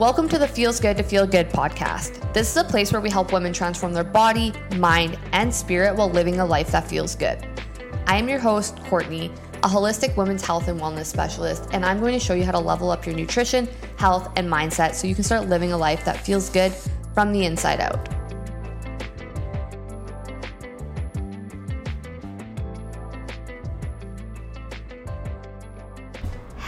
Welcome to the Feels Good to Feel Good podcast. This is a place where we help women transform their body, mind, and spirit while living a life that feels good. I am your host, Courtney, a holistic women's health and wellness specialist, and I'm going to show you how to level up your nutrition, health, and mindset so you can start living a life that feels good from the inside out.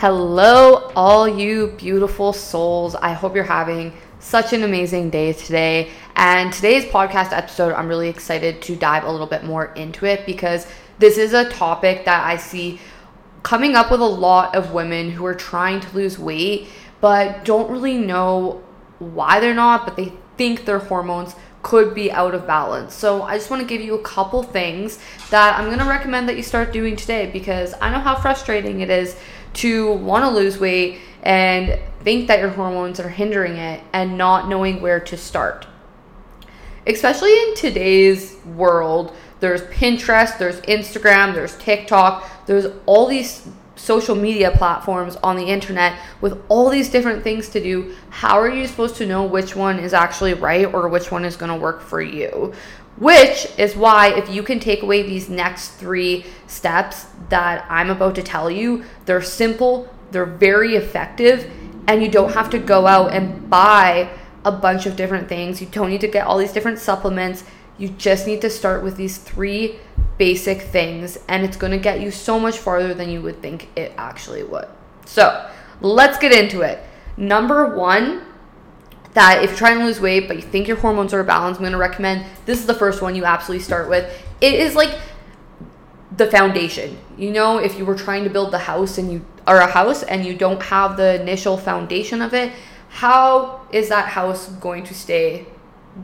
Hello, all you beautiful souls. I hope you're having such an amazing day today. And today's podcast episode, I'm really excited to dive a little bit more into it because this is a topic that I see coming up with a lot of women who are trying to lose weight but don't really know why they're not, but they think their hormones could be out of balance. So I just want to give you a couple things that I'm going to recommend that you start doing today because I know how frustrating it is to want to lose weight and think that your hormones are hindering it and not knowing where to start. Especially in today's world, there's Pinterest, there's Instagram, there's TikTok, there's all these social media platforms on the internet with all these different things to do. How are you supposed to know which one is actually right or which one is going to work for you? Which is why, if you can take away these next three steps that I'm about to tell you, they're simple, they're very effective, and you don't have to go out and buy a bunch of different things. You don't need to get all these different supplements. You just need to start with these three basic things, and it's going to get you so much farther than you would think it actually would. So, let's get into it. Number one, that if you're trying to lose weight but you think your hormones are balanced, I'm going to recommend this is the first one you absolutely start with. It is like the foundation. You know, if you were trying to build the house and you are a house and you don't have the initial foundation of it, how is that house going to stay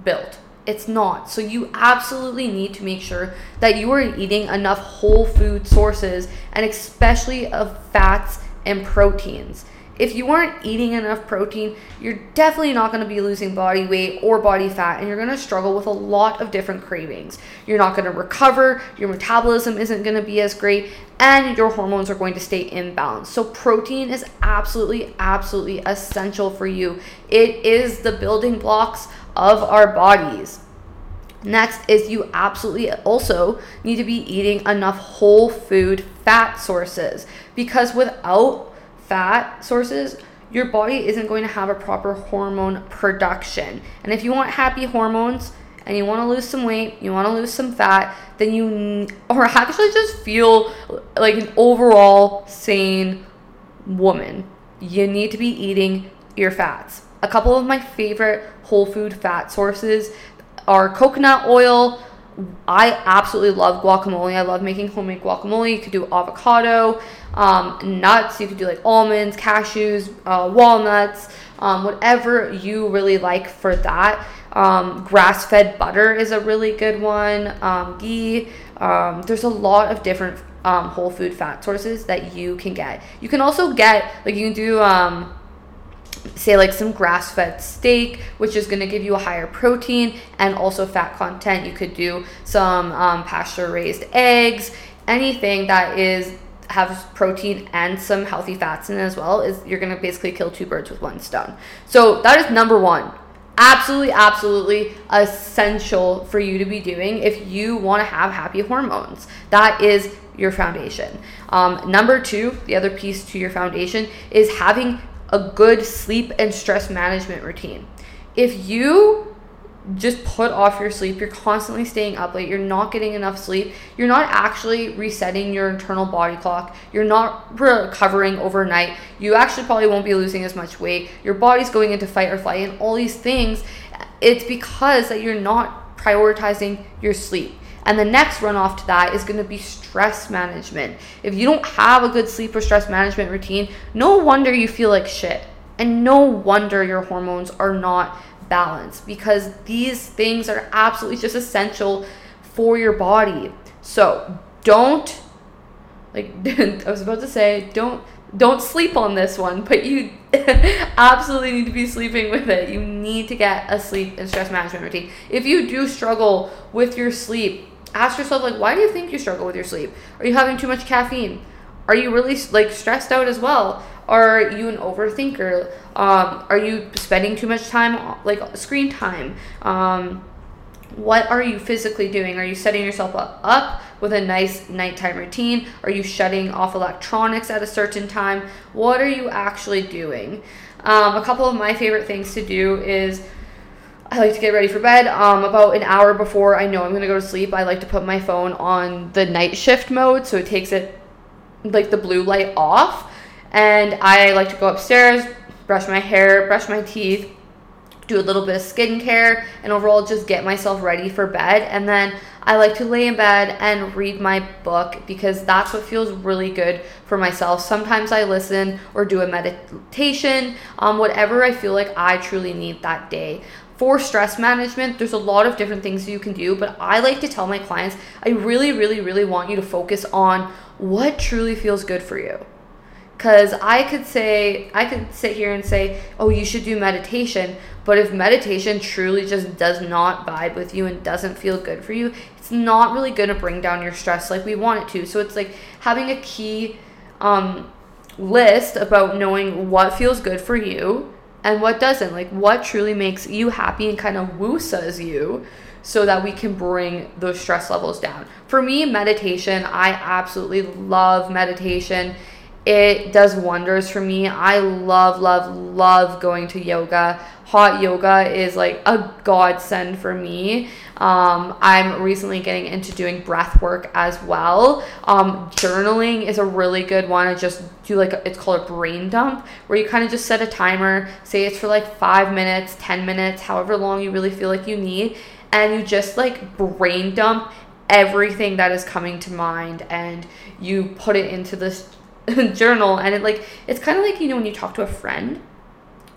built? It's not. So you absolutely need to make sure that you are eating enough whole food sources and especially of fats and proteins if you aren't eating enough protein, you're definitely not going to be losing body weight or body fat, and you're going to struggle with a lot of different cravings. You're not going to recover, your metabolism isn't going to be as great, and your hormones are going to stay imbalanced. So, protein is absolutely, absolutely essential for you. It is the building blocks of our bodies. Next is you absolutely also need to be eating enough whole food fat sources because without fat sources, your body isn't going to have a proper hormone production. And if you want happy hormones and you want to lose some weight, you want to lose some fat, then you or actually just feel like an overall sane woman, you need to be eating your fats. A couple of my favorite whole food fat sources are coconut oil, I absolutely love guacamole. I love making homemade guacamole. You could do avocado, um, nuts. You could do like almonds, cashews, uh, walnuts, um, whatever you really like for that. Um, grass fed butter is a really good one. Um, ghee. Um, there's a lot of different um, whole food fat sources that you can get. You can also get, like, you can do say like some grass fed steak, which is going to give you a higher protein and also fat content. You could do some um, pasture raised eggs, anything that is has protein and some healthy fats in it as well is you're going to basically kill two birds with one stone. So that is number 1. Absolutely absolutely essential for you to be doing if you want to have happy hormones. That is your foundation. Um, number two, the other piece to your foundation is having a good sleep and stress management routine. If you just put off your sleep, you're constantly staying up late, you're not getting enough sleep, you're not actually resetting your internal body clock, you're not recovering overnight, you actually probably won't be losing as much weight, your body's going into fight or flight, and all these things, it's because that you're not prioritizing your sleep. And the next runoff to that is going to be stress management. If you don't have a good sleep or stress management routine, no wonder you feel like shit. And no wonder your hormones are not balanced because these things are absolutely just essential for your body. So don't, like I was about to say, don't don't sleep on this one, but you absolutely need to be sleeping with it. You need to get a sleep and stress management routine. If you do struggle with your sleep, ask yourself like why do you think you struggle with your sleep are you having too much caffeine are you really like stressed out as well Are you an overthinker? Um, are you spending too much time, like screen time? Um, what are you physically doing? Are you setting yourself up with a nice nighttime routine? Are you shutting off electronics at a certain time? What are you actually doing? Um, a couple of my favorite things to do is I like to get ready for bed. Um, about an hour before I know I'm gonna go to sleep, I like to put my phone on the night shift mode, so it takes it like the blue light off. And I like to go upstairs, brush my hair, brush my teeth, do a little bit of skincare, and overall just get myself ready for bed. And then I like to lay in bed and read my book because that's what feels really good for myself. Sometimes I listen or do a meditation, um, whatever I feel like I truly need that day for stress management, there's a lot of different things you can do, but I like to tell my clients, I really, really, really want you to focus on what truly feels good for you. Because I could say, I could sit here and say, oh, you should do meditation. But if meditation truly just does not vibe with you and doesn't feel good for you, it's not really to bring down your stress like we want it to. So it's like having a key um, list about knowing what feels good for you and what doesn't. Like what truly makes you happy and kind of woosas you so that we can bring those stress levels down. For me, meditation, I absolutely love meditation. It does wonders for me. I love, love, love going to yoga. Hot yoga is like a godsend for me. Um, I'm recently getting into doing breath work as well. Um, journaling is a really good one. I just do like, a, it's called a brain dump, where you kind of just set a timer, say it's for like five minutes, 10 minutes, however long you really feel like you need. And you just like brain dump everything that is coming to mind and you put it into this journal and it like it's kind of like you know when you talk to a friend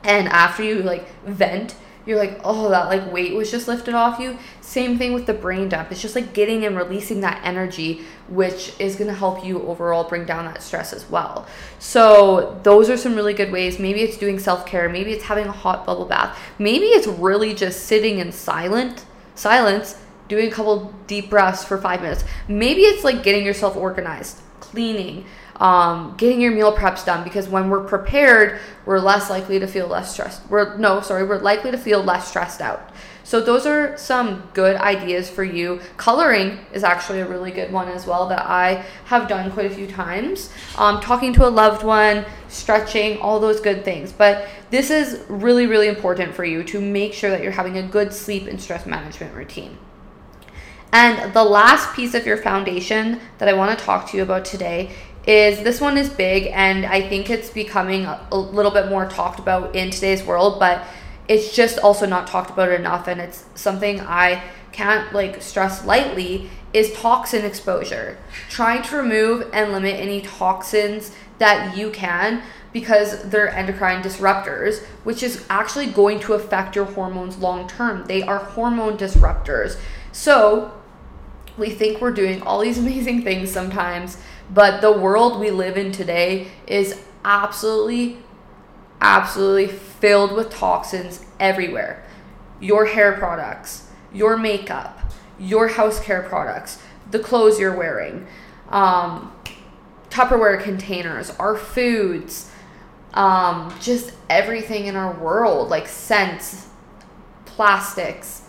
and after you like vent you're like oh that like weight was just lifted off you. Same thing with the brain dump. It's just like getting and releasing that energy which is going to help you overall bring down that stress as well. So those are some really good ways. Maybe it's doing self-care. Maybe it's having a hot bubble bath. Maybe it's really just sitting in silent silence doing a couple deep breaths for five minutes. Maybe it's like getting yourself organized cleaning um, getting your meal preps done because when we're prepared, we're less likely to feel less stressed. We're no, sorry, we're likely to feel less stressed out. So those are some good ideas for you. Coloring is actually a really good one as well that I have done quite a few times. Um, talking to a loved one, stretching, all those good things. But this is really, really important for you to make sure that you're having a good sleep and stress management routine. And the last piece of your foundation that I want to talk to you about today is this one is big and I think it's becoming a, little bit more talked about in today's world, but it's just also not talked about enough and it's something I can't like stress lightly is toxin exposure. Trying to remove and limit any toxins that you can because they're endocrine disruptors, which is actually going to affect your hormones long term. They are hormone disruptors. So, we think we're doing all these amazing things sometimes but the world we live in today is absolutely, absolutely filled with toxins everywhere. Your hair products, your makeup, your house care products, the clothes you're wearing, um, Tupperware containers, our foods, um, just everything in our world, like scents, plastics,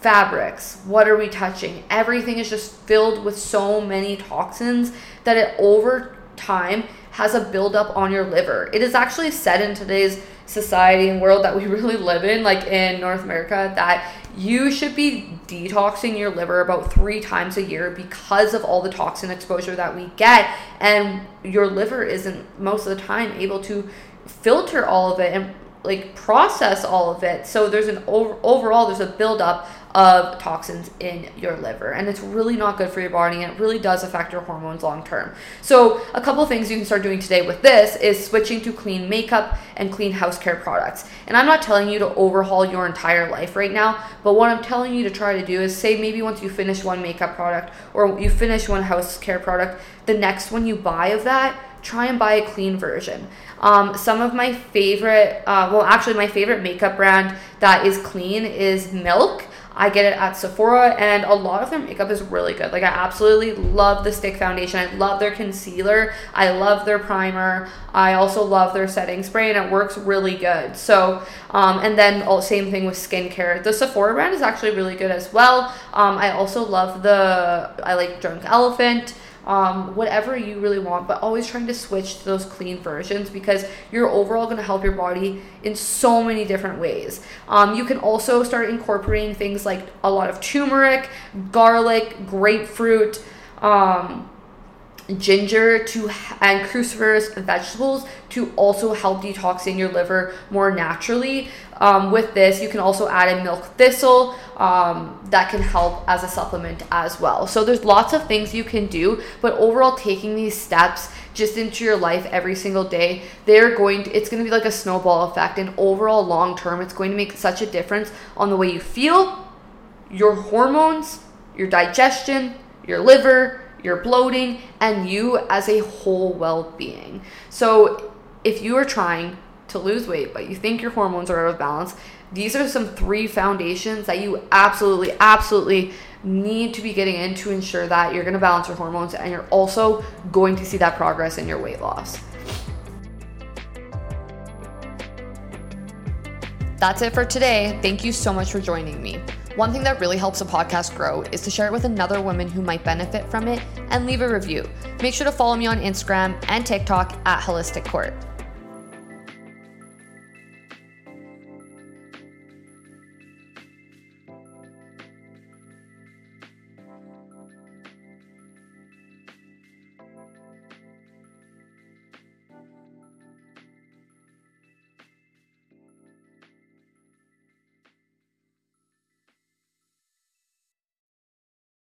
fabrics, what are we touching? Everything is just filled with so many toxins that it over time has a buildup on your liver. It is actually said in today's society and world that we really live in, like in North America, that you should be detoxing your liver about three times a year because of all the toxin exposure that we get. And your liver isn't most of the time able to filter all of it and like process all of it. So there's an over, overall there's a buildup of toxins in your liver. And it's really not good for your body and it really does affect your hormones long term. So, a couple things you can start doing today with this is switching to clean makeup and clean house care products. And I'm not telling you to overhaul your entire life right now, but what I'm telling you to try to do is say maybe once you finish one makeup product or you finish one house care product, the next one you buy of that, try and buy a clean version. Um, some of my favorite, uh, well, actually, my favorite makeup brand that is clean is Milk. I get it at Sephora, and a lot of their makeup is really good. Like, I absolutely love the stick foundation. I love their concealer. I love their primer. I also love their setting spray, and it works really good. So, um, and then all, same thing with skincare. The Sephora brand is actually really good as well. Um, I also love the, I like Drunk Elephant um, whatever you really want, but always trying to switch to those clean versions because you're overall going to help your body in so many different ways. Um, you can also start incorporating things like a lot of turmeric, garlic, grapefruit. Um, ginger to and cruciferous vegetables to also help detoxing your liver more naturally. Um, with this, you can also add in milk thistle um, that can help as a supplement as well. So there's lots of things you can do, but overall, taking these steps just into your life every single day, they're going to, it's going to be like a snowball effect. And overall, long term, it's going to make such a difference on the way you feel, your hormones, your digestion, your liver, your bloating, and you as a whole well being. So if you are trying to lose weight, but you think your hormones are out of balance, these are some three foundations that you absolutely, absolutely need to be getting in to ensure that you're going to balance your hormones and you're also going to see that progress in your weight loss. That's it for today. Thank you so much for joining me. One thing that really helps a podcast grow is to share it with another woman who might benefit from it and leave a review. Make sure to follow me on Instagram and TikTok at Holistic Court.